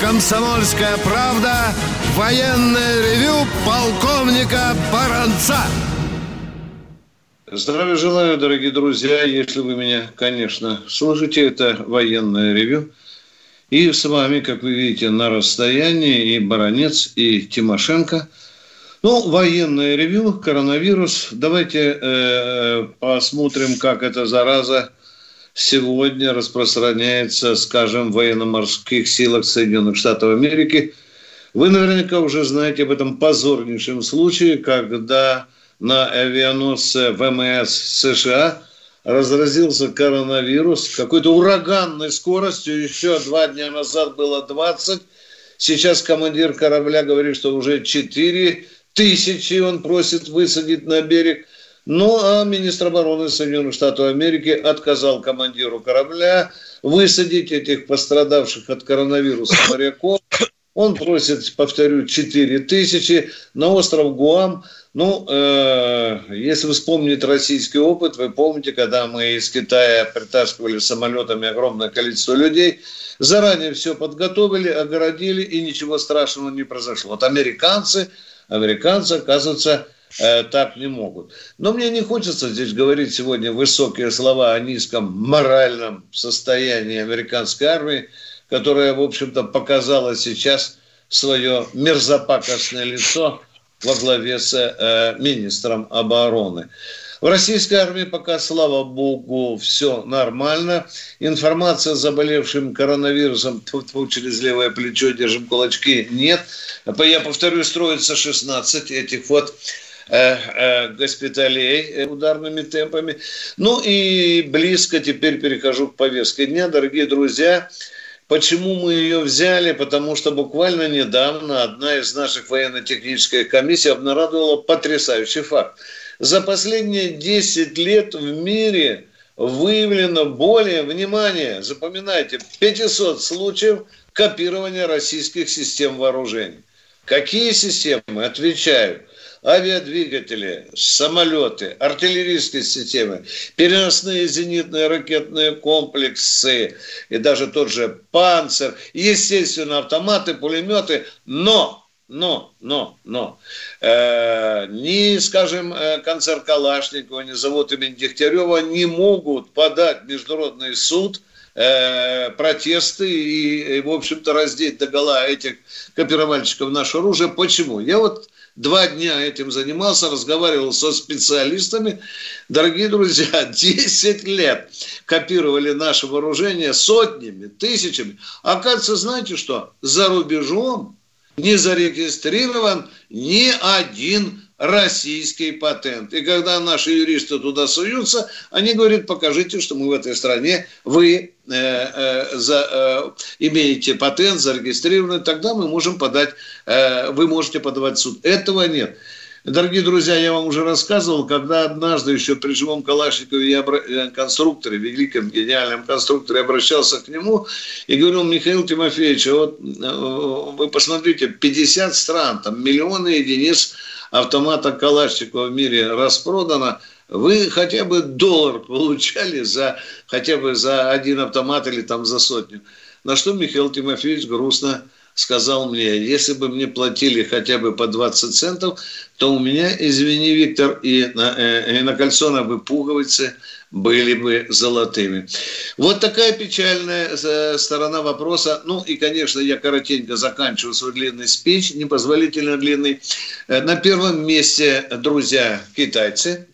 «Комсомольская правда» военное ревю полковника Баранца. Здравия желаю, дорогие друзья. Если вы меня, конечно, слушаете, это военное ревю. И с вами, как вы видите, на расстоянии и Баранец, и Тимошенко. Ну, военное ревю, коронавирус. Давайте э, посмотрим, как эта зараза сегодня распространяется, скажем, в военно-морских силах Соединенных Штатов Америки. Вы наверняка уже знаете об этом позорнейшем случае, когда на авианосце ВМС США разразился коронавирус какой-то ураганной скоростью. Еще два дня назад было 20. Сейчас командир корабля говорит, что уже 4 тысячи он просит высадить на берег. Ну, а министр обороны Соединенных Штатов Америки отказал командиру корабля высадить этих пострадавших от коронавируса моряков. Он просит, повторю, 4 тысячи на остров Гуам. Ну, э, если вспомнить российский опыт, вы помните, когда мы из Китая притаскивали самолетами огромное количество людей, заранее все подготовили, огородили, и ничего страшного не произошло. Вот американцы, американцы, оказывается, Э, так не могут. Но мне не хочется здесь говорить сегодня высокие слова о низком моральном состоянии американской армии, которая, в общем-то, показала сейчас свое мерзопакостное лицо во главе с э, министром обороны. В российской армии пока, слава богу, все нормально. Информация о заболевшем коронавирусом через левое плечо, держим кулачки, нет. Я повторю, строится 16 этих вот госпиталей э, ударными темпами. Ну и близко теперь перехожу к повестке дня. Дорогие друзья, Почему мы ее взяли? Потому что буквально недавно одна из наших военно-технических комиссий обнародовала потрясающий факт. За последние 10 лет в мире выявлено более, внимание, запоминайте, 500 случаев копирования российских систем вооружений. Какие системы? Отвечаю авиадвигатели, самолеты, артиллерийские системы, переносные зенитные ракетные комплексы и даже тот же «Панцер», естественно, автоматы, пулеметы, но но, но, но, э, ни, скажем, э, концерт Калашникова, ни завод имени Дегтярева не могут подать международный суд э, протесты и, и, в общем-то, раздеть до гола этих копировальщиков наше оружие. Почему? Я вот два дня этим занимался, разговаривал со специалистами. Дорогие друзья, 10 лет копировали наше вооружение сотнями, тысячами. Оказывается, знаете что? За рубежом не зарегистрирован ни один российский патент. И когда наши юристы туда суются, они говорят, покажите, что мы в этой стране, вы э, э, за, э, имеете патент, зарегистрированный, тогда мы можем подать, э, вы можете подавать в суд. Этого нет. Дорогие друзья, я вам уже рассказывал, когда однажды еще при живом Калашникове я э, конструкторе, великом гениальном конструкторе, обращался к нему и говорил, Михаил Тимофеевич, вот э, вы посмотрите, 50 стран, там миллионы единиц автомата Калашникова в мире распродано, вы хотя бы доллар получали за хотя бы за один автомат или там за сотню. На что Михаил Тимофеевич грустно сказал мне, если бы мне платили хотя бы по 20 центов, то у меня, извини, Виктор, и на, э, и на кальсонах бы пуговицы были бы золотыми. Вот такая печальная э, сторона вопроса. Ну и, конечно, я коротенько заканчиваю свой длинный спич, непозволительно длинный. Э, на первом месте, друзья, китайцы.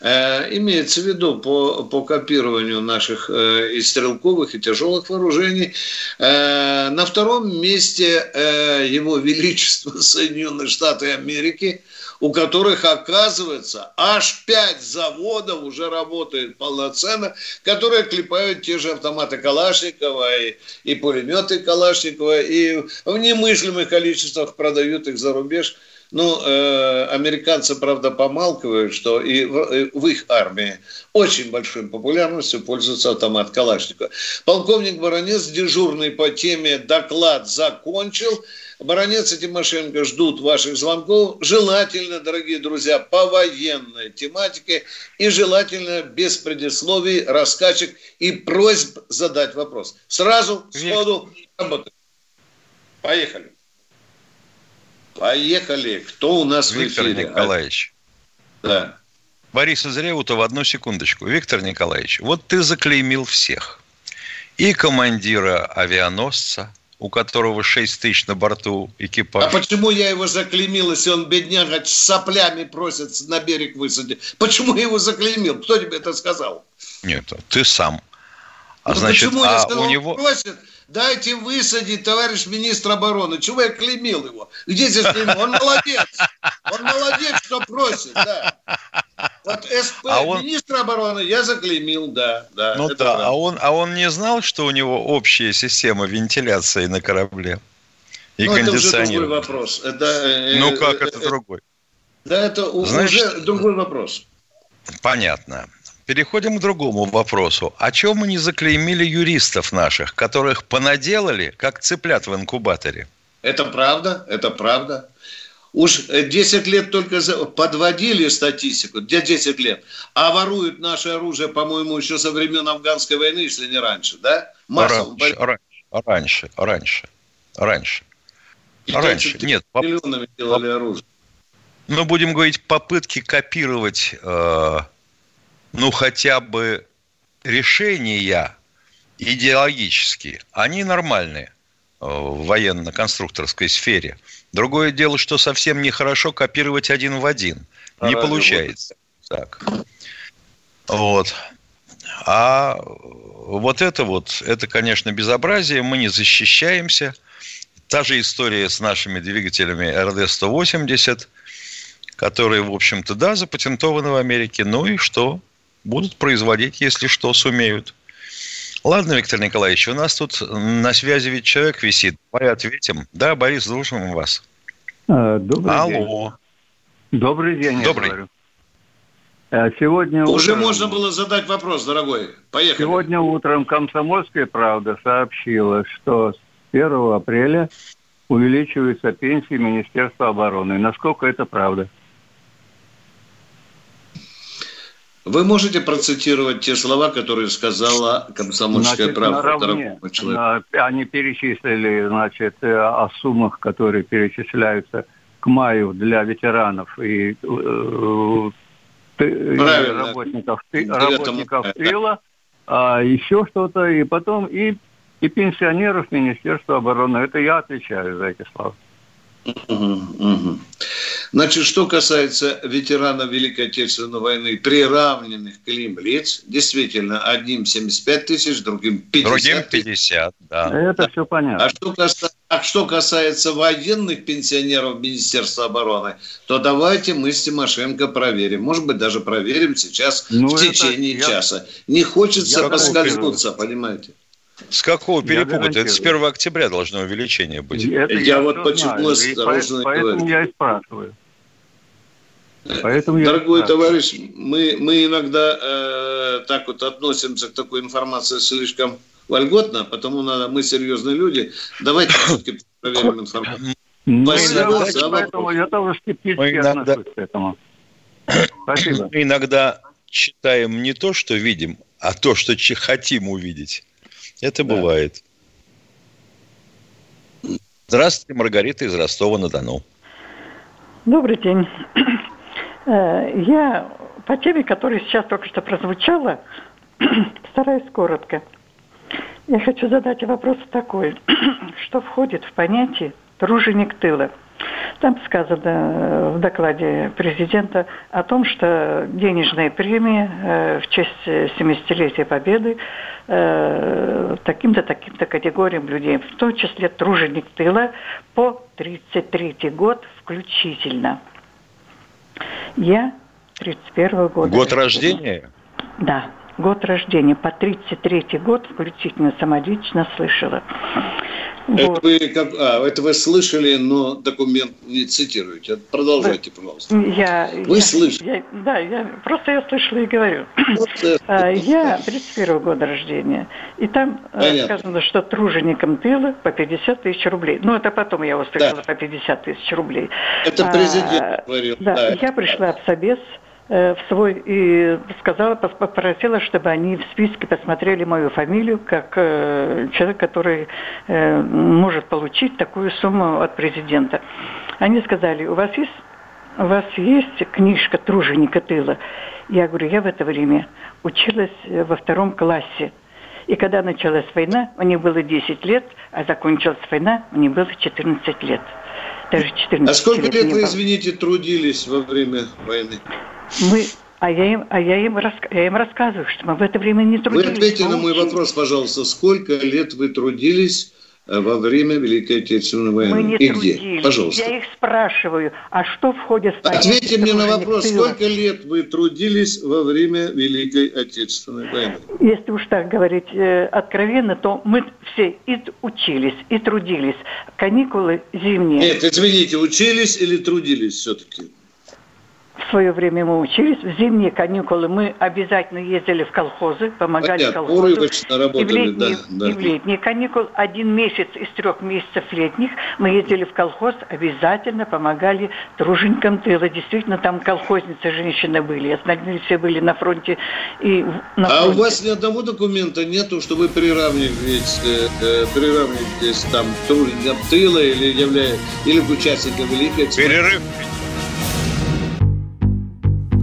Э, имеется в виду по, по копированию наших и стрелковых, и тяжелых вооружений. На втором месте его Величество Соединенные Штаты Америки – у которых, оказывается, аж пять заводов уже работают полноценно, которые клепают те же автоматы Калашникова и, и пулеметы Калашникова, и в немыслимых количествах продают их за рубеж. Ну, э, американцы, правда, помалкивают, что и в, и в их армии очень большой популярностью пользуется автомат Калашникова. Полковник Баранец, дежурный по теме доклад закончил. Баранец и Тимошенко ждут ваших звонков. Желательно, дорогие друзья, по военной тематике и желательно без предисловий, раскачек и просьб задать вопрос. Сразу, сходу, работать. Поехали. Поехали. Кто у нас Виктор в эфире? Николаевич. Да. Бориса Зреутова, одну секундочку. Виктор Николаевич, вот ты заклеймил всех. И командира авианосца, у которого 6 тысяч на борту экипаж. А почему я его заклеймил, если он, бедняга, с соплями просит на берег высадить? Почему я его заклеймил? Кто тебе это сказал? Нет, ты сам. А ну, значит, почему а я сказал, у него... просит, дайте высадить, товарищ министр обороны. Чего я клеймил его? Где здесь клеймил? Он молодец. Он молодец, что просит, да. Вот СП, а он... министр обороны, я заклеймил, да. да ну да, правда. а он, а он не знал, что у него общая система вентиляции на корабле? И ну, это уже другой вопрос. Это, э, ну как это э, другой? Да, это Значит, уже другой вопрос. Понятно. Переходим к другому вопросу. О чем мы не заклеймили юристов наших, которых понаделали, как цыплят в инкубаторе? Это правда, это правда. Уж 10 лет только подводили статистику, где 10 лет, а воруют наше оружие, по-моему, еще со времен афганской войны, если не раньше, да? Массово. Раньше, раньше, раньше, раньше. Раньше, нет. Миллионами делали оружие. Ну, будем говорить, попытки копировать, э, ну, хотя бы решения идеологические, они нормальные э, в военно-конструкторской сфере – Другое дело, что совсем нехорошо копировать один в один. Не а получается. Вот. Так. Вот. А вот это вот, это, конечно, безобразие. Мы не защищаемся. Та же история с нашими двигателями РД-180, которые, в общем-то, да, запатентованы в Америке. Ну и что? Будут производить, если что, сумеют. Ладно, Виктор Николаевич, у нас тут на связи ведь человек висит. Давай ответим. Да, Борис, слушаем вас. А, добрый Алло. день. Добрый день, Добрый. я говорю. А, сегодня Уже утром... можно было задать вопрос, дорогой. Поехали. Сегодня утром «Комсомольская правда» сообщила, что с 1 апреля увеличиваются пенсии Министерства обороны. Насколько это правда? Вы можете процитировать те слова, которые сказала комсомольская значит, правда наравне, человеку? Они перечислили, значит, о суммах, которые перечисляются к маю для ветеранов и э, работников, работников тыла, а еще что-то, и потом и, и пенсионеров Министерства обороны. Это я отвечаю за эти слова. Угу, угу. Значит, что касается ветеранов Великой Отечественной войны, приравненных к ним лиц, действительно, одним 75 тысяч, другим 50 Другим 50, да. Это да. все понятно. А что, касается, а что касается военных пенсионеров Министерства обороны, то давайте мы с Тимошенко проверим. Может быть, даже проверим сейчас ну, в течение часа. Не хочется я поскользнуться, понимаете? С какого перепуга? Это с 1 октября должно увеличение быть. Это я, я вот почему осторожно Поэтому говорю. я и спрашиваю. Поэтому Дорогой я товарищ, мы, мы иногда э, так вот относимся к такой информации слишком вольготно, потому надо, мы серьезные люди. Давайте все-таки проверим информацию. Ну, Спасибо да, за поэтому я тоже скептически мы иногда, отношусь к этому. Спасибо. Мы иногда читаем не то, что видим, а то, что хотим увидеть. Это да. бывает. Здравствуйте, Маргарита из Ростова-на-Дону. Добрый день. Э, я по теме, которая сейчас только что прозвучала, стараюсь коротко. Я хочу задать вопрос такой. Что входит в понятие труженик тыла? Там сказано э, в докладе президента о том, что денежные премии э, в честь 70-летия Победы э, таким-то, таким-то категориям людей, в том числе труженик тыла, по 33 год включительно. Я 31 года. Год рождения? Да год рождения, по 33 год включительно самолично слышала. Это, вот. вы, как, а, это вы слышали, но документ не цитируете. Продолжайте, пожалуйста. Я, вы я, слышали? Я, да, я, просто я слышала и говорю. Вот а, я 31 года рождения. И там Понятно. сказано, что труженикам тыла по 50 тысяч рублей. Ну, это потом я услышала да. по 50 тысяч рублей. Это президент а, говорил. Да, да, я пришла в Собес в свой и сказала, попросила, чтобы они в списке посмотрели мою фамилию как э, человек, который э, может получить такую сумму от президента. Они сказали, у вас есть у вас есть книжка «Труженика тыла»? Я говорю, я в это время училась во втором классе. И когда началась война, мне было 10 лет, а закончилась война, мне было 14 лет. Даже 14 а сколько лет, лет вы, извините, трудились во время войны? Мы а я им, а я им, я им рассказываю, что мы в это время не трудились. Вы ответьте на мой вопрос, пожалуйста. Сколько лет вы трудились во время Великой Отечественной войны. Мы не И трудились. где? Пожалуйста. Я их спрашиваю, а что входит в Ответьте мне на вопрос, сколько лет вы трудились во время Великой Отечественной войны? Если уж так говорить э, откровенно, то мы все и учились, и трудились. Каникулы зимние. Нет, извините, учились или трудились все-таки? В свое время мы учились. В зимние каникулы мы обязательно ездили в колхозы, помогали Понятно, колхозу. Работали, и в летние, да, да. И в летние каникулы, один месяц из трех месяцев летних, мы ездили в колхоз, обязательно помогали труженикам тыла. Действительно, там колхозницы женщины были. Остальные все были на фронте. И на а фронте. у вас ни одного документа нету, что вы приравниваетесь, э, э, приравниваетесь там труженикам тыла или являетесь, или к участникам Великой Перерыв.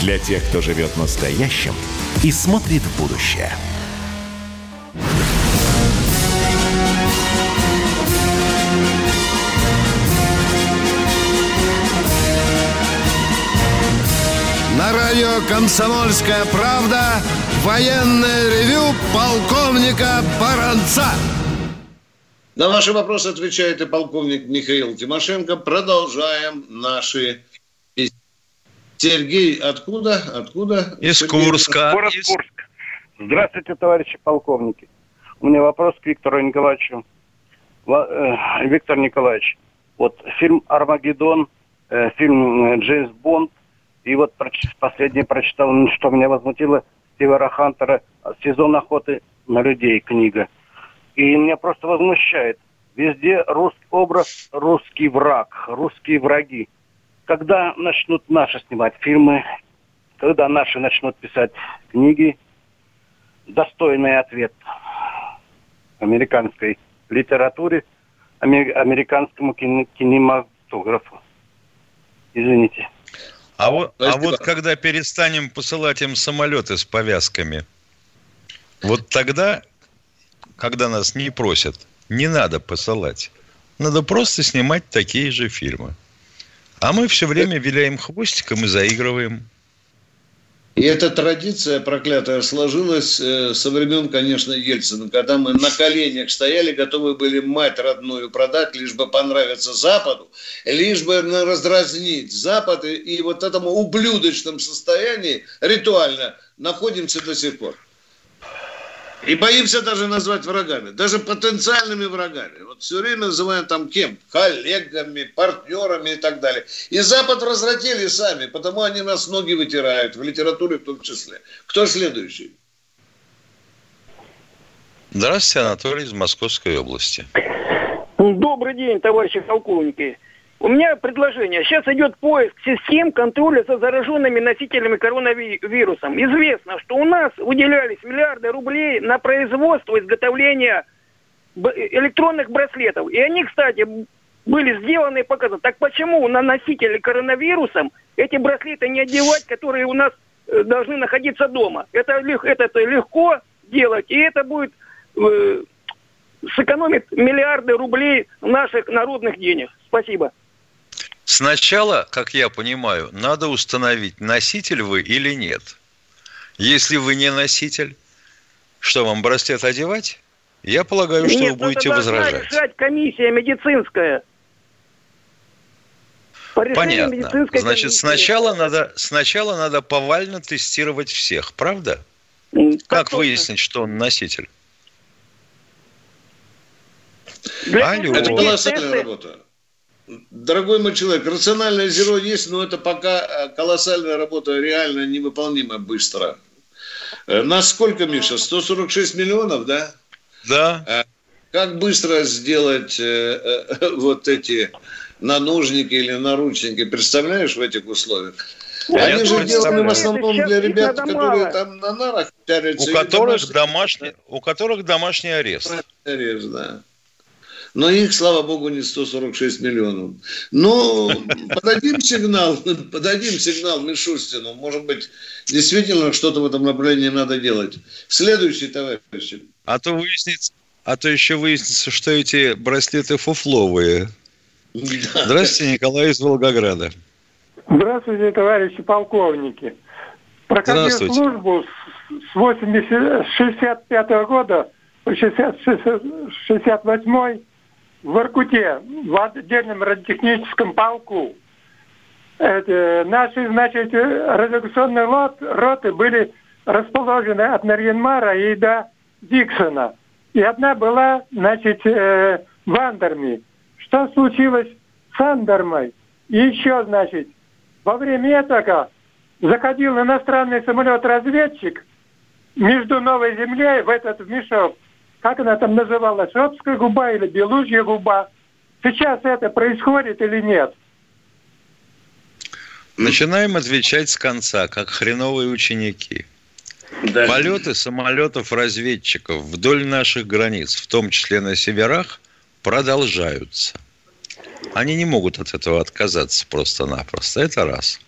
для тех, кто живет настоящим и смотрит в будущее. На радио «Комсомольская правда» военное ревю полковника Баранца. На ваши вопросы отвечает и полковник Михаил Тимошенко. Продолжаем наши Сергей, откуда? Откуда? Из Курска. Город Курск. Здравствуйте, товарищи полковники. У меня вопрос к Виктору Николаевичу. Э, Виктор Николаевич, вот фильм «Армагеддон», э, фильм э, «Джеймс Бонд», и вот последний прочитал, что меня возмутило, Стивера Хантера «Сезон охоты на людей» книга. И меня просто возмущает. Везде русский образ, русский враг, русские враги когда начнут наши снимать фильмы, когда наши начнут писать книги, достойный ответ американской литературе, американскому кинематографу. Извините. А вот, а вот когда перестанем посылать им самолеты с повязками, вот тогда, когда нас не просят, не надо посылать. Надо просто снимать такие же фильмы. А мы все время виляем хвостиком и заигрываем. И эта традиция проклятая сложилась э, со времен, конечно, Ельцина, когда мы на коленях стояли, готовы были мать родную продать, лишь бы понравиться Западу, лишь бы раздразнить Запад. И вот этому ублюдочном состоянии ритуально находимся до сих пор. И боимся даже назвать врагами, даже потенциальными врагами. Вот все время называем там кем? Коллегами, партнерами и так далее. И Запад развратили сами, потому они нас ноги вытирают, в литературе в том числе. Кто следующий? Здравствуйте, Анатолий из Московской области. Добрый день, товарищи полковники. У меня предложение. Сейчас идет поиск систем контроля за зараженными носителями коронавирусом. Известно, что у нас выделялись миллиарды рублей на производство изготовления электронных браслетов. И они, кстати, были сделаны и показаны. Так почему на носители коронавирусом эти браслеты не одевать, которые у нас э, должны находиться дома? Это, это, это легко делать, и это будет э, сэкономит миллиарды рублей наших народных денег. Спасибо. Сначала, как я понимаю, надо установить, носитель вы или нет. Если вы не носитель, что вам браслет одевать? Я полагаю, что нет, вы будете возражать. решать комиссия медицинская. Понятно. Значит, сначала надо, сначала надо повально тестировать всех, правда? Как, как выяснить, что он носитель? Алло. Это колоссальная работа. Дорогой мой человек, рациональное зеро есть, но это пока э, колоссальная работа, реально невыполнима быстро. Э, Насколько, Миша? 146 миллионов, да? Да. Э, как быстро сделать вот эти наножники или наручники, представляешь, в этих условиях? Они же сделаны в основном для ребят, которые там на нарах У которых, домашний, у которых домашний арест. Арест, да. Но их, слава богу, не 146 миллионов. Но подадим сигнал, подадим сигнал Мишустину. Может быть, действительно что-то в этом направлении надо делать. Следующий, товарищи. А то выяснится, а то еще выяснится, что эти браслеты фуфловые. Да. Здравствуйте, Николай из Волгограда. Здравствуйте, товарищи полковники. Проходил службу с 80, 65 -го года по 60, 68 в Иркуте, в отдельном радиотехническом полку. Это, наши, значит, радиационные лот, роты были расположены от Нарьинмара и до Диксона. И одна была, значит, э, в Андерме. Что случилось с Андермой? И еще, значит, во время этого заходил иностранный самолет-разведчик между Новой Землей в этот мешок как она там называлась, Робская губа или Белужья губа. Сейчас это происходит или нет? Начинаем отвечать с конца, как хреновые ученики. Да. Полеты самолетов-разведчиков вдоль наших границ, в том числе на северах, продолжаются. Они не могут от этого отказаться просто-напросто. Это раз.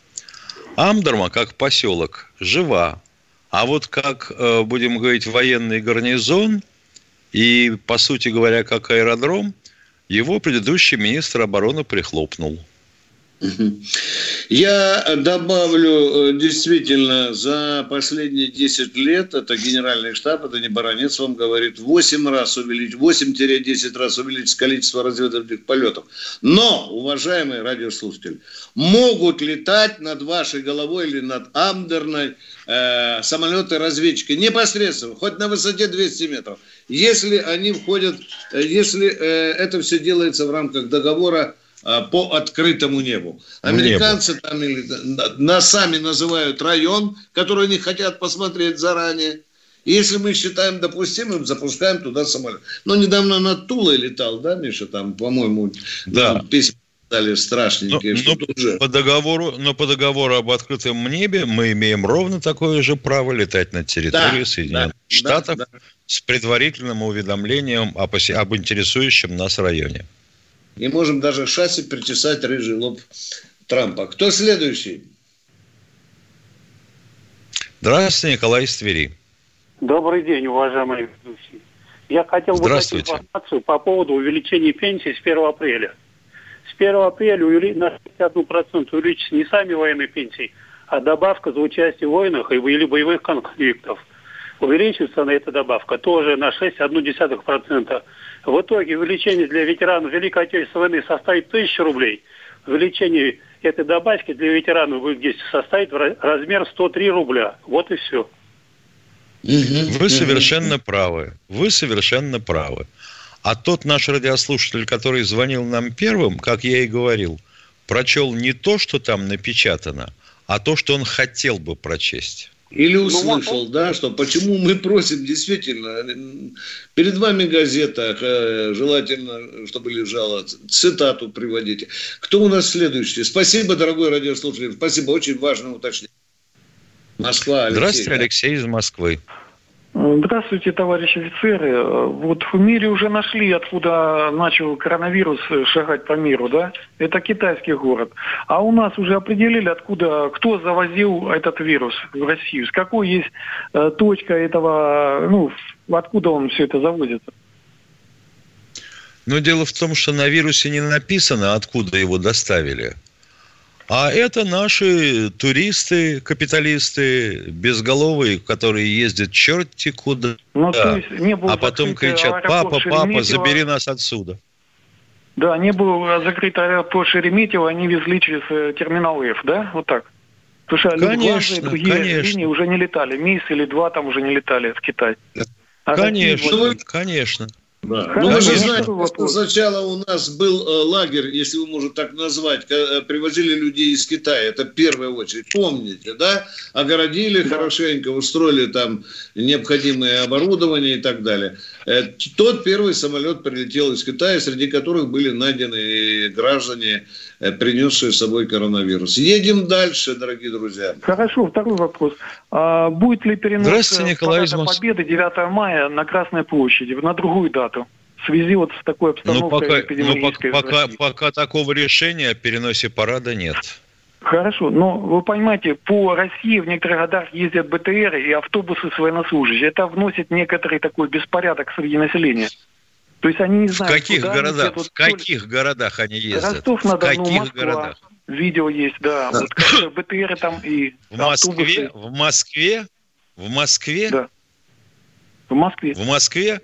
Амдорма, как поселок, жива. А вот как, э, будем говорить, военный гарнизон, и, по сути говоря, как аэродром, его предыдущий министр обороны прихлопнул. Я добавлю, э, действительно, за последние 10 лет, это генеральный штаб, это не баронец вам говорит, 8 раз увеличить, 8-10 раз увеличить количество разведывательных полетов. Но, уважаемые радиослушатели, могут летать над вашей головой или над Амдерной э, самолеты-разведчики непосредственно, хоть на высоте 200 метров, если они входят, э, если э, это все делается в рамках договора а, по открытому небу. Американцы небу. там или, на, сами называют район, который они хотят посмотреть заранее. И если мы считаем допустимым, запускаем туда самолет. Но недавно над Тулой летал, да, Миша, там, по-моему, да. письма стали страшненькие. Но, но, уже... по договору, но по договору об открытом небе мы имеем ровно такое же право летать на территории да, Соединенных да, Штатов да, да. с предварительным уведомлением об, об интересующем нас районе. И можем даже шасси причесать рыжий лоб Трампа. Кто следующий? Здравствуйте, Николай из Твери. Добрый день, уважаемые ведущие. Я хотел бы дать информацию по поводу увеличения пенсии с 1 апреля. С 1 апреля на 61% увеличится не сами военные пенсии, а добавка за участие в войнах или боевых конфликтов. Увеличивается на эта добавка тоже на 6,1%. В итоге увеличение для ветеранов Великой Отечественной войны составит 1000 рублей. Увеличение этой добавки для ветеранов будет здесь составит размер 103 рубля. Вот и все. Вы совершенно правы. Вы совершенно правы. А тот наш радиослушатель, который звонил нам первым, как я и говорил, прочел не то, что там напечатано, а то, что он хотел бы прочесть. Или ну, услышал, да, что почему мы просим действительно, перед вами газета, э, желательно, чтобы лежала, цитату приводите. Кто у нас следующий? Спасибо, дорогой радиослушатель, спасибо, очень важное уточнение. Москва, Алексей. Здравствуйте, Алексей из Москвы. Здравствуйте, товарищи офицеры. Вот в мире уже нашли, откуда начал коронавирус шагать по миру, да? Это китайский город. А у нас уже определили, откуда, кто завозил этот вирус в Россию. С какой есть э, точка этого, ну, откуда он все это завозится? Но дело в том, что на вирусе не написано, откуда его доставили. А это наши туристы, капиталисты, безголовые, которые ездят черти куда. Ну, не было а потом кричат, папа, папа, забери нас отсюда. Да, не был закрыт аэропорт Шереметьево, они везли через э, терминал F, да? Вот так. Потому что конечно, и другие конечно. линии уже не летали. МИС или два там уже не летали в Китай. А конечно, конечно. Да. Ну, вы же знаете, что сначала у нас был э, лагерь, если вы можете так назвать, э, привозили людей из Китая, это в первую очередь, помните, да? Огородили да. хорошенько, устроили там необходимое оборудование и так далее. Э, тот первый самолет прилетел из Китая, среди которых были найдены граждане, принесшие с собой коронавирус. Едем дальше, дорогие друзья. Хорошо, второй вопрос. А будет ли перенос Николай Победы 9 мая на Красной площади, на другую дату? в связи вот с такой ну, обстановкой ну, пока, ну, пока, пока, пока такого решения о переносе парада нет. Хорошо, но вы понимаете, по России в некоторых годах ездят БТР и автобусы с военнослужащими. Это вносит некоторый такой беспорядок среди населения. То есть они не знают, в каких городах, в каких городах они ездят? Ростов на Дону, в каких Москва. городах? Видео есть, да. Вот БТР там и в Москве, автобусы. в Москве, в Москве, да. В Москве. В Москве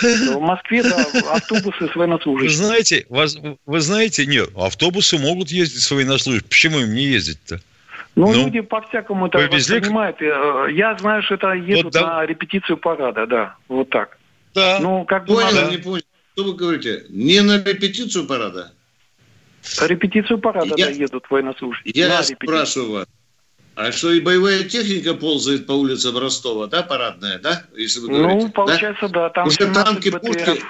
в Москве, да, автобусы с военнослужащими. Вы знаете, вас, вы знаете, нет, автобусы могут ездить с военнослужащими. Почему им не ездить-то? Ну, ну, люди по-всякому это воспринимают. Э, я знаю, что это едут вот, да. на репетицию парада, да, вот так. Да. Ну, как бы понял, надо... не понял. Что вы говорите? Не на репетицию парада? Репетицию парада, я, да, едут военнослужащие. Я спрашиваю вас, а что и боевая техника ползает по улицам Ростова, да, парадная, да? Если вы говорите, ну, получается, да. да там Уже танки, пушки.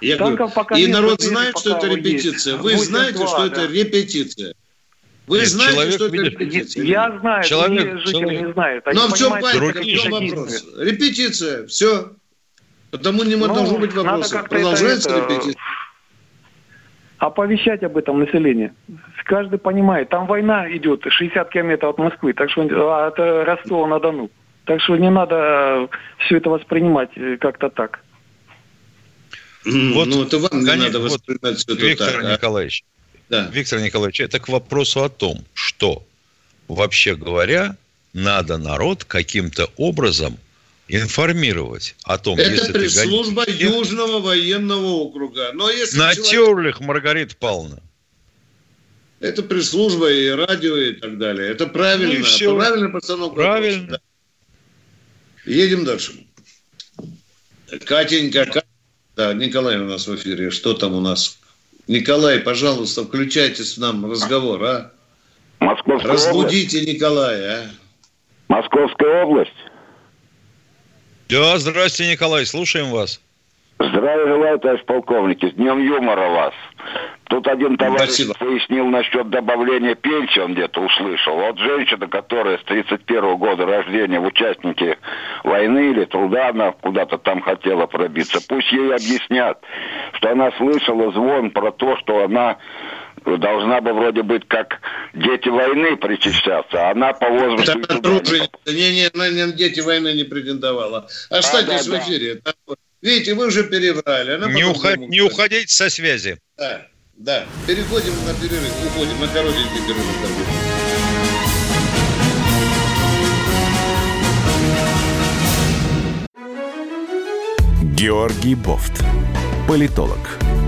Я говорю, пока и народ знает, что это репетиция. Вы знаете, что да. это репетиция. Вы Нет, знаете, человек, что это репетиция? Я знаю, человек, жители человек. не знают. Но в чем, в чем вопрос? Репетиция, все. Потому не ну, должно быть вопроса. Продолжается это, репетиция оповещать об этом население. Каждый понимает, там война идет 60 километров от Москвы, так что а, от Ростова-на-Дону. Так что не надо все это воспринимать э, как-то так. Вот, ну, это вам не надо воспринимать все это Виктор так. Николаевич, да. Виктор Николаевич, это к вопросу о том, что, вообще говоря, надо народ каким-то образом – информировать о том, Это если пресс-служба ты Южного военного округа. Но если Натюрлих, человек... Маргарита Павловна. Это пресс-служба и радио и так далее. Это правильно. Ну все. Правильно постановка Правильно. Да. Едем дальше. Катенька, Катенька. Да, Николай у нас в эфире. Что там у нас? Николай, пожалуйста, включайтесь в нам разговор, а? Московская Разбудите область. Николая, а? Московская область. Да, здравствуйте, Николай, слушаем вас. Здравия желаю, товарищ полковник. С днем юмора вас. Тут один товарищ Спасибо. пояснил насчет добавления пенсии, он где-то услышал. Вот женщина, которая с 31 года рождения в участнике войны или труда, она куда-то там хотела пробиться, пусть ей объяснят, что она слышала звон про то, что она должна бы вроде быть как дети войны причащаться, а она по возрасту... Не, не, не, дети войны не претендовала. Останьтесь а, да, в эфире. Да. Видите, вы уже перебрали. Она не, уход, не уходите со связи. Да, да. Переходим на перерыв, уходим на коротенький перерыв. Георгий Бофт. Политолог,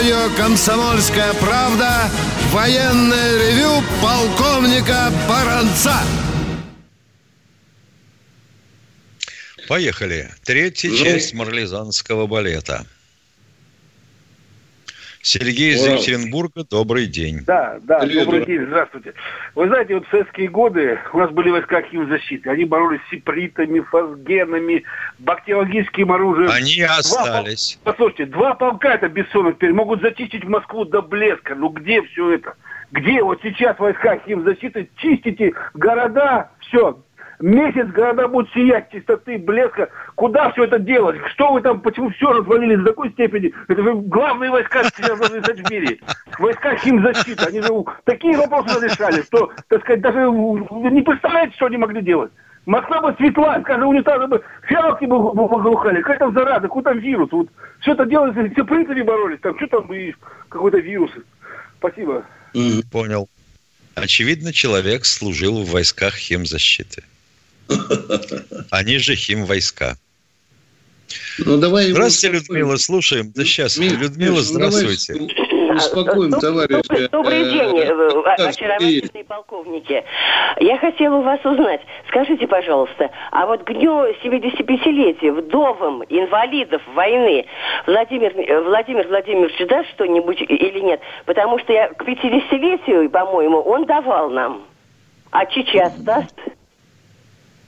Радио «Комсомольская правда» военное ревю полковника Баранца. Поехали. Третья ну, часть марлезанского балета. Сергей из Екатеринбурга, добрый день. Да, да, Привет, добрый день, здравствуйте. Вы знаете, вот в советские годы у нас были войска химзащиты. Они боролись с сипритами, фосгенами, бактериологическим оружием. Они остались. Два, послушайте, два полка это Бессонов теперь могут зачистить Москву до блеска. Ну где все это? Где вот сейчас войска химзащиты чистите города, все, месяц города будут сиять чистоты, блеска. Куда все это делать? Что вы там, почему все развалили до такой степени? Это же главные войска сейчас должны стать в мире. Войска химзащиты. Они же такие вопросы разрешали, что, так сказать, даже не представляете, что они могли делать. Москва бы цветла, скажем, унитазы бы фиалки бы выглухали. Какая там зараза, какой там вирус? Вот все это делается, все принципе боролись, там что там и какой-то вирус. Спасибо. Понял. Очевидно, человек служил в войсках химзащиты. Они же химвойска. Ну, давай здравствуйте, Людмила, слушаем. Да сейчас, Людмила, ну, здравствуйте. Успокоим, товарищ. Добрый, добрый э, день, э, очаровательные полковники. Я хотела у вас узнать, скажите, пожалуйста, а вот к дню 75-летия вдовам инвалидов войны Владимир, э, Владимир Владимирович даст что-нибудь или нет? Потому что я к 50-летию, по-моему, он давал нам. А сейчас даст?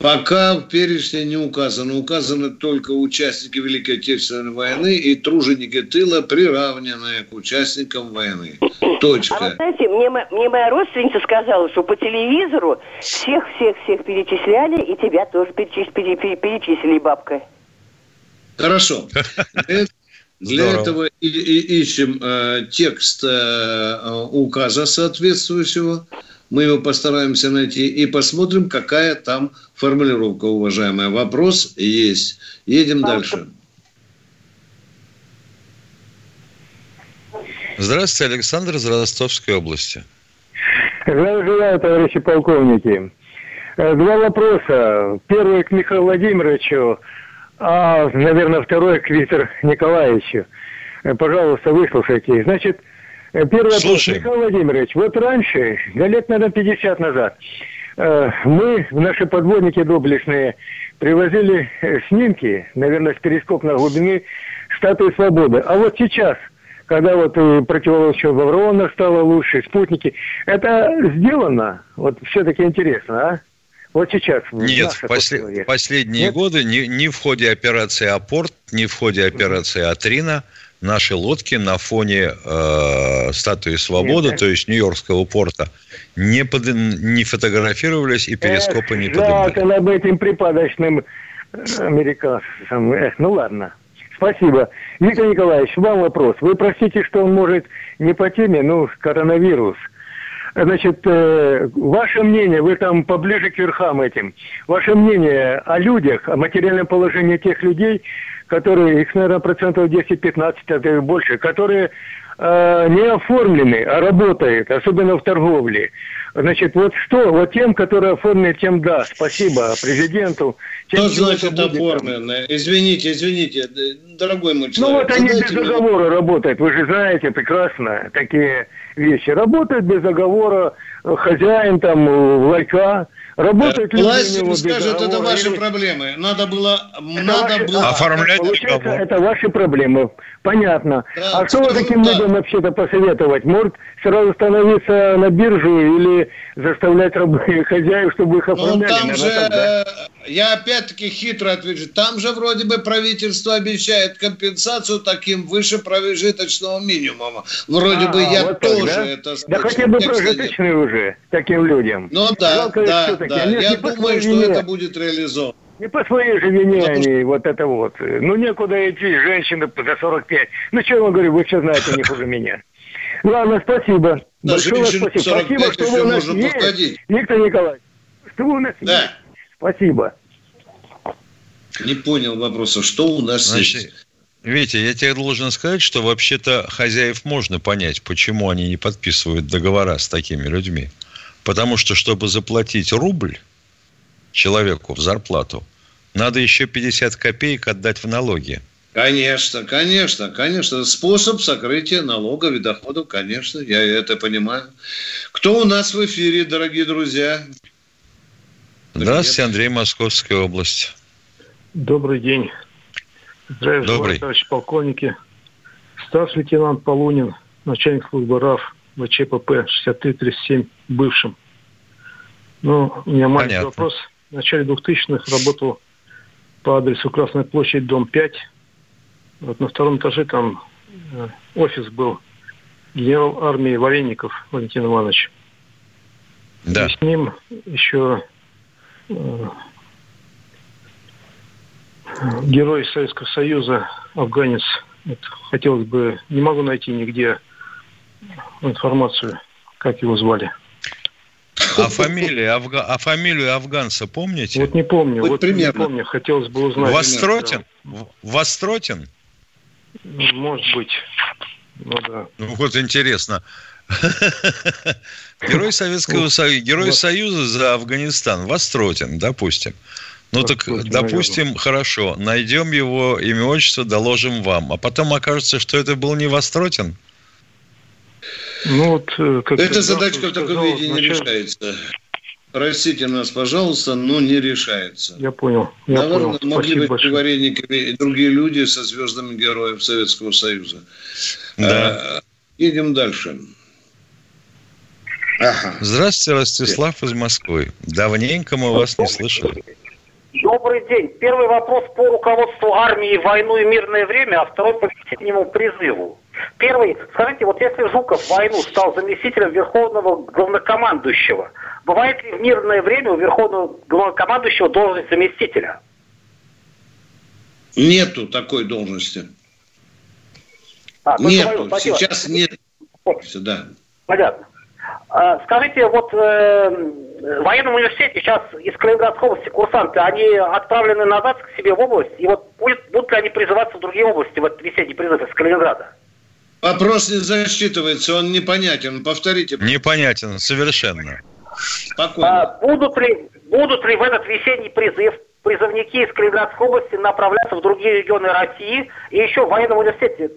Пока в перечне не указано. Указаны только участники Великой Отечественной войны и труженики тыла, приравненные к участникам войны. Точка. А вы знаете, мне, мне моя родственница сказала, что по телевизору всех-всех-всех перечисляли, и тебя тоже перечислили, перечислили бабка. Хорошо. Для этого и, и ищем э, текст э, указа соответствующего мы его постараемся найти и посмотрим, какая там формулировка, уважаемая. Вопрос есть. Едем дальше. Здравствуйте, Александр из Ростовской области. Здравия желаю, товарищи полковники. Э, два вопроса. Первый к Михаилу Владимировичу, а, наверное, второй к Виктору Николаевичу. Э, пожалуйста, выслушайте. Значит, Э, первый вопрос, Михаил Владимирович. Вот раньше, лет, наверное, 50 назад, э, мы, наши подводники доблестные, привозили э, снимки, наверное, с перископной глубины статуи свободы. А вот сейчас, когда вот противолодочная оборона стала лучше, спутники, это сделано? Вот все-таки интересно, а? Вот сейчас. Нет, после, последние Нет? годы ни, ни в ходе операции «Апорт», ни в ходе операции «Атрина» наши лодки на фоне э, статуи свободы, Нет. то есть Нью-Йоркского порта, не, под, не фотографировались и перископы Эх, не поднимали. Жалко об этим припадочным э, американцам. Эх, ну ладно. Спасибо. Виктор Николаевич, вам вопрос. Вы простите, что он может не по теме, ну, коронавирус. Значит, э, ваше мнение, вы там поближе к верхам этим, ваше мнение о людях, о материальном положении тех людей, которые, их, наверное, процентов 10-15, а то и больше, которые э, не оформлены, а работают, особенно в торговле. Значит, вот что, вот тем, которые оформлены, тем да, спасибо президенту. Что значит оформлены? Извините, извините, дорогой мой человек. Ну вот они без договора работают, вы же знаете прекрасно такие вещи. Работают без договора, хозяин там, ларька, Работают люди Власть им скажет, это ваши проблемы. Надо было, это надо ваши, было оформлять Получается, это ваши проблемы. Понятно. Да, а что вы таким да. людям вообще-то посоветовать? Может, сразу становиться на биржу или заставлять раб... хозяев, чтобы их оформляли? Ну, там же, так, да? я опять-таки хитро отвечу, там же вроде бы правительство обещает компенсацию таким выше промежиточного минимума. Вроде а, бы я вот тоже так, да? это Да хотя бы прожиточный уже таким людям. Ну да, Жалко, да, да. Я думаю, что это будет реализовано. Не по своей же вине Потому они что... вот это вот. Ну, некуда идти, женщины за 45. Ну, что я вам говорю, вы все знаете не хуже меня. Ладно, спасибо. Да, Большое спасибо. Спасибо, что вы у нас есть. Подходить. Виктор Николаевич, что вы у нас да. есть. Спасибо. Не понял вопроса. Что у нас Значит, есть? Витя, я тебе должен сказать, что вообще-то хозяев можно понять, почему они не подписывают договора с такими людьми. Потому что, чтобы заплатить рубль человеку в зарплату, надо еще 50 копеек отдать в налоги. Конечно, конечно, конечно. Способ сокрытия налогов и доходов, конечно, я это понимаю. Кто у нас в эфире, дорогие друзья? Здравствуйте, Андрей, Московская область. Добрый день. Здравия Добрый. товарищи полковники. Старший лейтенант Полунин, начальник службы РАФ ВЧПП 6337, бывшим. Ну, у меня маленький Понятно. вопрос. В начале 2000-х работал по адресу Красная площадь, дом 5. Вот на втором этаже там э, офис был генерал армии Вареников Валентин Иванович. Да. И с ним еще герой Советского Союза, афганец. Вот, хотелось бы, не могу найти нигде информацию, как его звали. А фамилия, Афга... а фамилию афганца помните? Вот не помню, вот, вот примерно. не помню, хотелось бы узнать. Востротин? Да. Востротин? Может быть. Ну да. Ну вот интересно. Герой Советского Союза, Герой Союза за Афганистан, Востротин, допустим. Ну так, допустим, хорошо, найдем его имя, отчество, доложим вам. А потом окажется, что это был не Востротин. Ну, вот, э, как Эта задачка в таком виде не решается. Простите нас, пожалуйста, но не решается. Я понял. Я Наверное, понял. могли быть приговоренниками и другие люди со звездами героев Советского Союза. Да. А, едем дальше. Ага. Здравствуйте, Ростислав из Москвы. Давненько мы вас не слышали. Добрый день. Первый вопрос по руководству армии войну и мирное время, а второй по весеннему призыву. Первый, скажите, вот если Жуков в войну стал заместителем верховного главнокомандующего, бывает ли в мирное время у верховного главнокомандующего должность заместителя? Нету такой должности. А, Нету. Сейчас нет. Да. Понятно. А, скажите, вот э, в военном университете сейчас из Калининградской области курсанты, они отправлены назад к себе в область, и вот будет, будут ли они призываться в другие области, вот весенний призыв из Калининграда? Вопрос не засчитывается, он непонятен. Повторите. Непонятен, совершенно. Спокойно. А, будут, ли, будут ли в этот весенний призыв призывники из Калининградской области направляться в другие регионы России? И еще в военном университете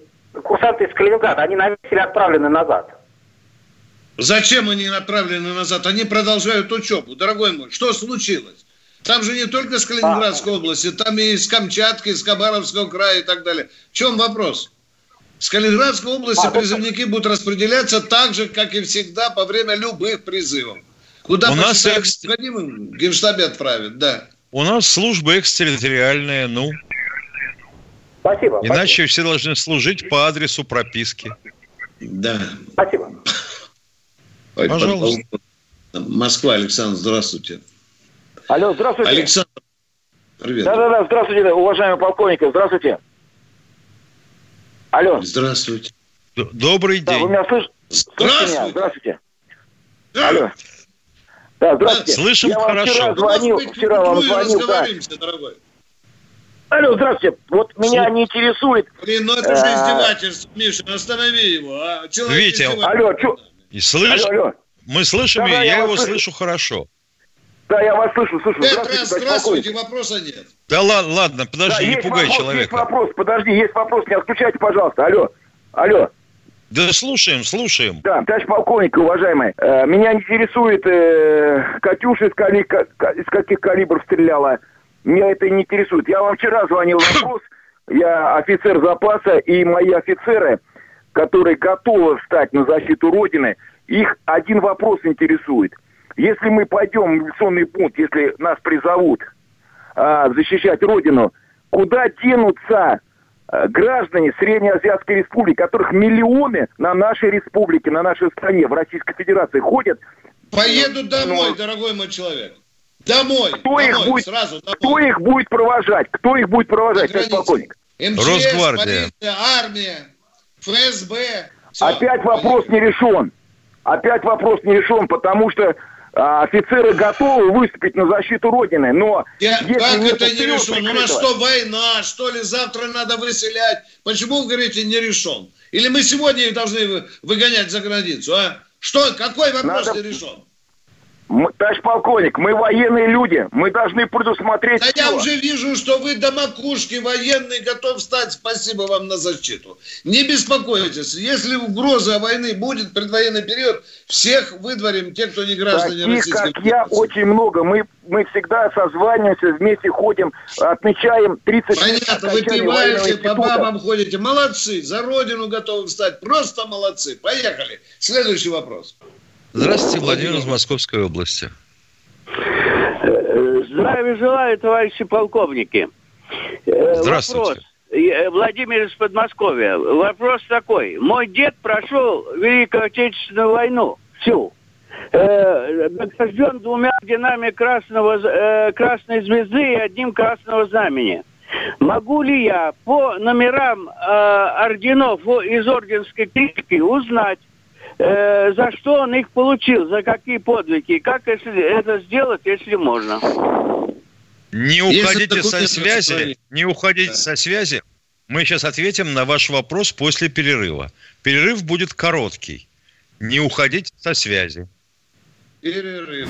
курсанты из Калининграда, они на или отправлены назад? Зачем они направлены назад? Они продолжают учебу. Дорогой мой, что случилось? Там же не только с Калининградской а, области, там и из Камчатки, из Хабаровского края и так далее. В чем вопрос? С Калининградской области а, призывники это... будут распределяться так же, как и всегда, по время любых призывов. Куда У нас экс... Генштабе отправят, да. У нас служба экстерриториальная, ну. Спасибо. Иначе спасибо. все должны служить по адресу прописки. Да. Спасибо. Пожалуйста. Москва, Александр, здравствуйте. Алло, здравствуйте. Александр, привет. Да-да-да, здравствуйте, уважаемый полковник, здравствуйте. Алло. Здравствуйте. Добрый день. Да, вы меня слышите? Здравствуйте. Здравствуйте. Да. Алло. Да, здравствуйте. Слышим Я вам хорошо. вчера звонил, быть, вчера вам звонил, да. Дорогой. Алло, здравствуйте. Вот Слушай. меня не интересует... Блин, ну это же э, издевательство, Миша, останови его. А? Человек Витя, алло, чё? И слышь... алло, алло. Мы слышим, да, я, я его слышу. слышу хорошо. Да, я вас слышу, слышу. Пять здравствуйте, раз здравствуйте, вопроса нет. Да ладно, ладно, подожди, да, не пугай вопрос, человека. Есть вопрос, подожди, есть вопрос, не отключайте, пожалуйста. Алло, алло. Да слушаем, слушаем. Да, товарищ полковник, уважаемый, э, меня интересует, э, Катюша из, кали, из каких калибров стреляла. Меня это не интересует. Я вам вчера звонил вопрос, я офицер запаса, и мои офицеры, которые готовы встать на защиту Родины, их один вопрос интересует. Если мы пойдем в милиционный пункт, если нас призовут а, защищать Родину, куда денутся а, граждане Среднеазиатской республики, которых миллионы на нашей республике, на нашей стране, в Российской Федерации ходят? Поедут домой, ну, дорогой мой человек. Домой. Кто, домой, их будет, сразу домой. кто их будет провожать? Кто их будет провожать, товарищ полковник? МЧС, Росгвардия. полиция, армия, ФСБ. Все. Опять вопрос не решен опять вопрос не решен, потому что офицеры готовы выступить на защиту Родины, но... Я, как это не решен? У нас что, война, что ли, завтра надо выселять? Почему, вы говорите, не решен? Или мы сегодня их должны выгонять за границу, а? Что, какой вопрос надо... не решен? Товарищ полковник, мы военные люди, мы должны предусмотреть Да все. я уже вижу, что вы до макушки военный готов стать, спасибо вам на защиту. Не беспокойтесь, если угроза войны будет, предвоенный период, всех выдворим, те, кто не граждане Таких, Российской как я, очень много. Мы, мы всегда созваниваемся, вместе ходим, отмечаем 30 Понятно, вы пиваете, по бабам ходите. Молодцы, за родину готовы встать, просто молодцы. Поехали. Следующий вопрос. Здравствуйте, Владимир из Московской области. Здравия желаю, товарищи полковники. Э, Здравствуйте. Вопрос. Э, Владимир из Подмосковья. Вопрос такой. Мой дед прошел Великую Отечественную войну. Всю. э, награжден двумя орденами красного, э, красной звезды и одним красного знамени. Могу ли я по номерам э, орденов из орденской книжки узнать, э, за что он их получил, за какие подвиги, как если это сделать, если можно? Не уходите со связи, не уходите да. со связи. Мы сейчас ответим на ваш вопрос после перерыва. Перерыв будет короткий. Не уходите со связи. Перерыв.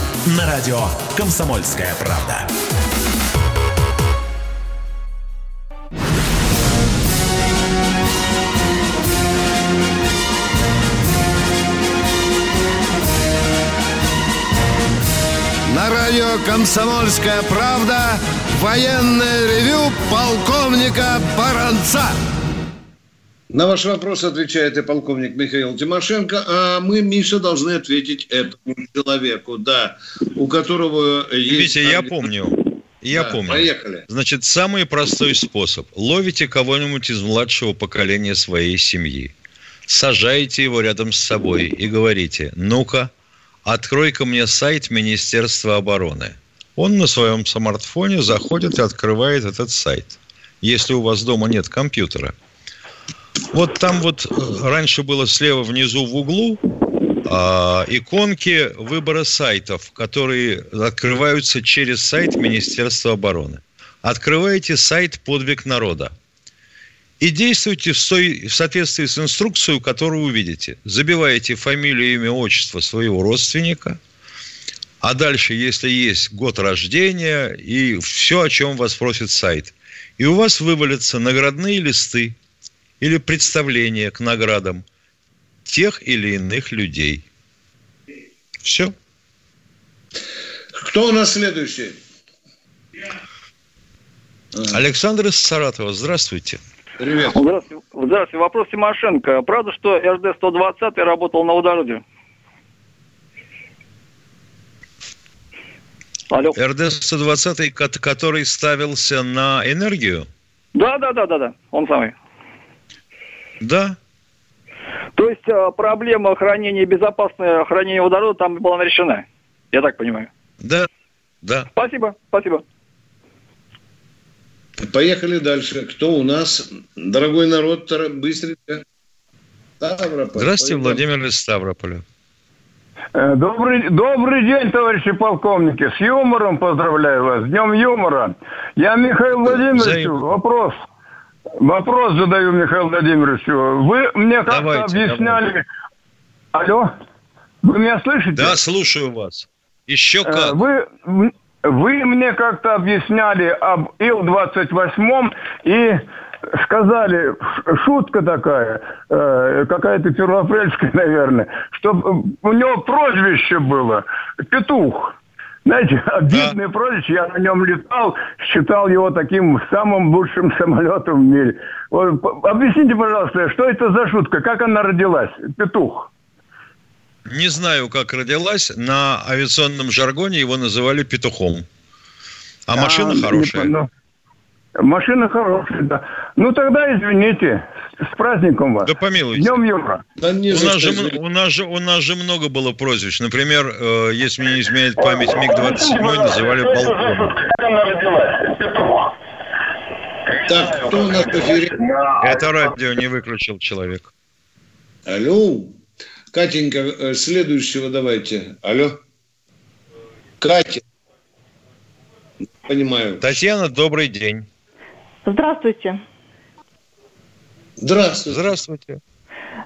На радио «Комсомольская правда». На радио «Комсомольская правда» военное ревю полковника Баранца. На ваш вопрос отвечает и полковник Михаил Тимошенко, а мы, Миша, должны ответить этому человеку, да, у которого есть... Витя, я помню. Я да, помню. Поехали. Значит, самый простой способ. Ловите кого-нибудь из младшего поколения своей семьи. Сажаете его рядом с собой и говорите, ну-ка, открой-ка мне сайт Министерства обороны. Он на своем смартфоне заходит и открывает этот сайт. Если у вас дома нет компьютера – вот там вот э, раньше было слева внизу в углу а, иконки выбора сайтов, которые открываются через сайт Министерства обороны. Открываете сайт «Подвиг народа» и действуйте в, сой, в соответствии с инструкцией, которую увидите. Забиваете фамилию, имя, отчество своего родственника, а дальше, если есть год рождения и все, о чем вас просит сайт. И у вас вывалятся наградные листы или представление к наградам тех или иных людей. Все. Кто у нас следующий? Александр из Саратова. Здравствуйте. Привет. Здравствуйте. Здравствуйте. Вопрос Тимошенко. Правда, что РД-120 работал на водороде? Алло. РД-120, который ставился на энергию? Да, да, да, да, да. Он самый. Да. То есть э, проблема хранения, безопасное хранения водорода там была решена. Я так понимаю. Да, да. Спасибо, спасибо. Поехали дальше. Кто у нас? Дорогой народ, быстренько. Ставрополь. Здравствуйте. Владимир из Ставрополя. Э, добрый, добрый день, товарищи полковники. С юмором поздравляю вас. С днем юмора. Я Михаил Владимирович. Взаим... Вопрос. Вопрос задаю Михаилу Владимировичу. Вы мне как-то объясняли... Давайте. Алло? Вы меня слышите? Да, слушаю вас. Еще э, как. Вы, вы мне как-то объясняли об Ил-28 и сказали, шутка такая, э, какая-то первоапрельская, наверное, что у него прозвище было «Петух». Знаете, обидное да. прозвище, я на нем летал, считал его таким самым лучшим самолетом в мире. Вот, объясните, пожалуйста, что это за шутка, как она родилась? Петух. Не знаю, как родилась. На авиационном жаргоне его называли петухом. А, а машина хорошая. Не, ну, Машина хорошая, да. Ну тогда извините, с праздником вас. Да помилуйте. Днем юмора. Да, у, нас же, у, нас же, у нас же много было прозвищ. Например, э, если мне не изменяет память, МиГ-27 называли балконом. Так, кто в эфире? Это радио не выключил человек. Алло. Катенька, э, следующего давайте. Алло. Катя. Понимаю. Татьяна, добрый день. Здравствуйте. Здравствуйте. Здравствуйте.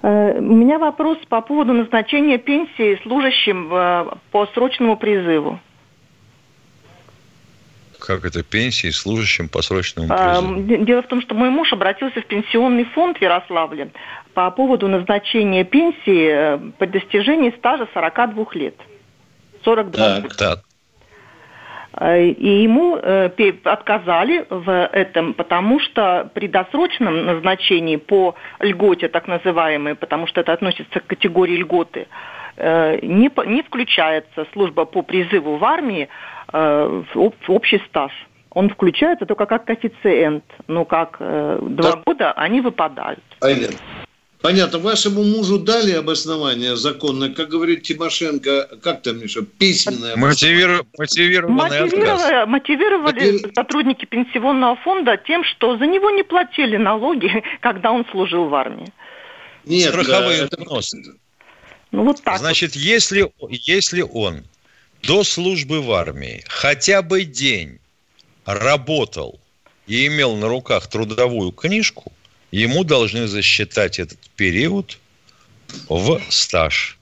Э, у меня вопрос по поводу назначения пенсии служащим э, по срочному призыву. Как это пенсии служащим по срочному призыву? Дело в том, что мой муж обратился в пенсионный фонд в Ярославле по поводу назначения пенсии э, по достижении стажа 42 лет. 42 так, так. Э, и ему э, отказали в этом, потому что при досрочном назначении по льготе, так называемой, потому что это относится к категории льготы, не, не включается служба по призыву в армии в общий стаж. Он включается только как коэффициент, но как два да. года они выпадают. Понятно. Понятно. Вашему мужу дали обоснование законное, как говорит Тимошенко, как там, Миша, письменное Мотивиру... Мотивированный мотивировали, мотивировали Мотив... сотрудники пенсионного фонда тем, что за него не платили налоги, когда он служил в армии. Нет, Страховые да, взносы. Ну, вот так Значит, вот. если, если он до службы в армии хотя бы день работал и имел на руках трудовую книжку, ему должны засчитать этот период в стаж.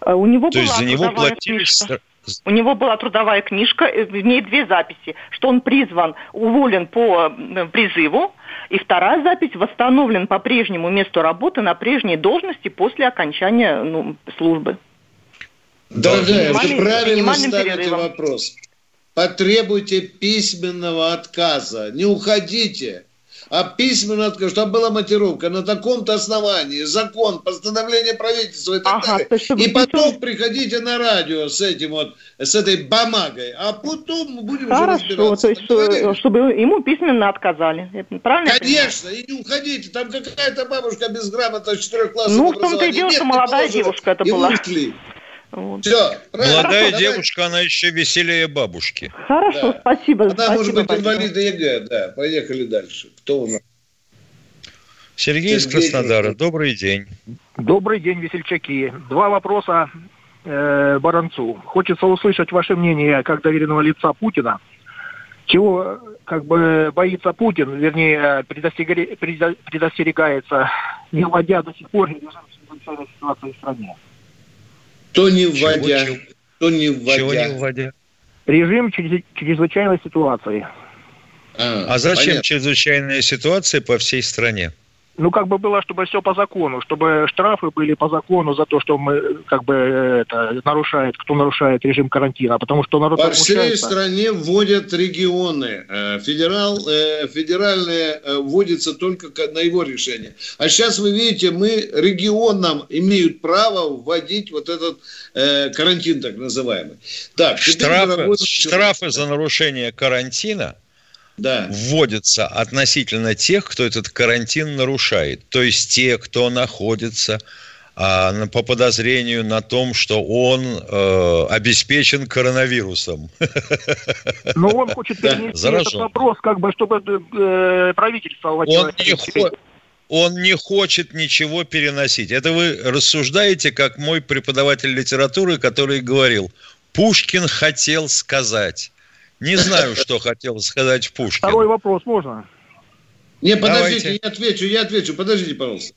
А у него То есть за него платили... У него была трудовая книжка, э, в ней две записи, что он призван, уволен по э, призыву, и вторая запись восстановлен по прежнему месту работы на прежней должности после окончания ну, службы. Дорогая, вы правильно ставите перерывом. вопрос. Потребуйте письменного отказа. Не уходите а письменно, чтобы была мотивировка на таком-то основании, закон, постановление правительства и так ага, далее. И потом писал... приходите на радио с этим вот, с этой бумагой, а потом мы будем Хорошо, уже разбираться. то есть, что, чтобы ему письменно отказали. Правильно? Конечно, и не уходите, там какая-то бабушка безграмотная с четырех классов Ну, в том-то и дело, что молодая девушка это была. Ушли. Вот. Все, Молодая давай. девушка, она еще веселее бабушки. Хорошо, да. спасибо. Она спасибо, может быть инвалид ЕГЭ, да. Поехали дальше. Кто у нас? Сергей, Сергей из Краснодара. Добрый день. Добрый день, весельчаки. Два вопроса э, Баранцу. Хочется услышать ваше мнение как доверенного лица Путина. Чего как бы боится Путин, вернее, предостерегается, не вводя до сих пор режим ситуации в стране. То не вводя, чего, то не вводя. Чего не вводя? Режим чрезвычайной ситуации. А, а зачем понятно. чрезвычайная ситуация по всей стране? Ну, как бы было, чтобы все по закону, чтобы штрафы были по закону за то, что мы, как бы, это, нарушает, кто нарушает режим карантина, потому что народ По всей стране вводят регионы. Э, федерал, э, федеральные э, вводятся только на его решение. А сейчас вы видите, мы регионам имеют право вводить вот этот карантин так называемый. Так, штрафы, штрафы за нарушение карантина – да. вводятся относительно тех, кто этот карантин нарушает. То есть те, кто находится а, по подозрению на том, что он э, обеспечен коронавирусом. Но он хочет перенести да, этот вопрос, как бы, чтобы э, правительство... Он не, хо- он не хочет ничего переносить. Это вы рассуждаете, как мой преподаватель литературы, который говорил, Пушкин хотел сказать. Не знаю, что хотел сказать Пушкин. Второй вопрос можно? Не, подождите, Давайте. я отвечу, я отвечу. Подождите, пожалуйста.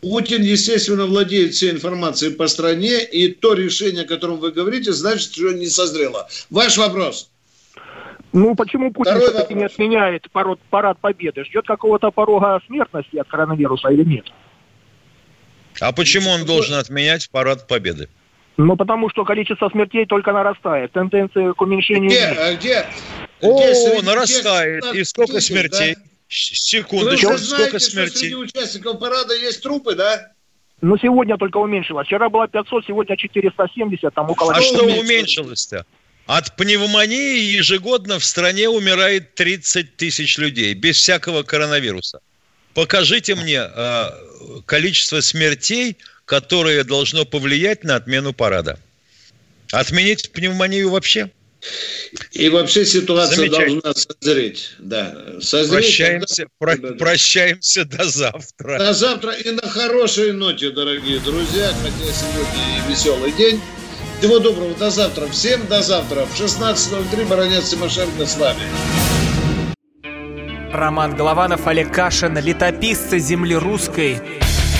Путин, естественно, владеет всей информацией по стране, и то решение, о котором вы говорите, значит, что не созрело. Ваш вопрос. Ну, почему Путин все-таки не отменяет парад, парад Победы? Ждет какого-то порога смертности от коронавируса или нет? А почему он должен отменять парад Победы? Ну, потому что количество смертей только нарастает. Тенденция к уменьшению... Где? Где? О, где нарастает. И сколько смертей? Да? Секундочку, Вы сколько смертей? Что среди участников парада есть трупы, да? Ну, сегодня только уменьшилось. Вчера было 500, сегодня 470, там около... А что уменьшилось-то? От пневмонии ежегодно в стране умирает 30 тысяч людей, без всякого коронавируса. Покажите мне э, количество смертей которое должно повлиять на отмену парада. Отменить пневмонию вообще? И вообще ситуация должна созреть. Да, созреть прощаемся, про, прощаемся до завтра. До завтра и на хорошей ноте, дорогие друзья. Хотя сегодня и веселый день. Всего доброго, до завтра. Всем до завтра. В 16.03 Баронец Тимошенко с вами. Роман Голованов, Олег Кашин, летописцы земли русской –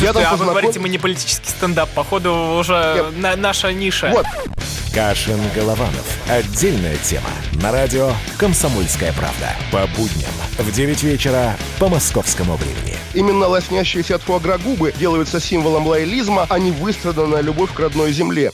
Я там а познаком... вы говорите, мы не политический стендап. Походу, уже на, наша ниша. Вот. Кашин Голованов. Отдельная тема. На радио «Комсомольская правда». По будням в 9 вечера по московскому времени. Именно лоснящиеся от фуагра губы делаются символом лоялизма, а не выстраданная любовь к родной земле.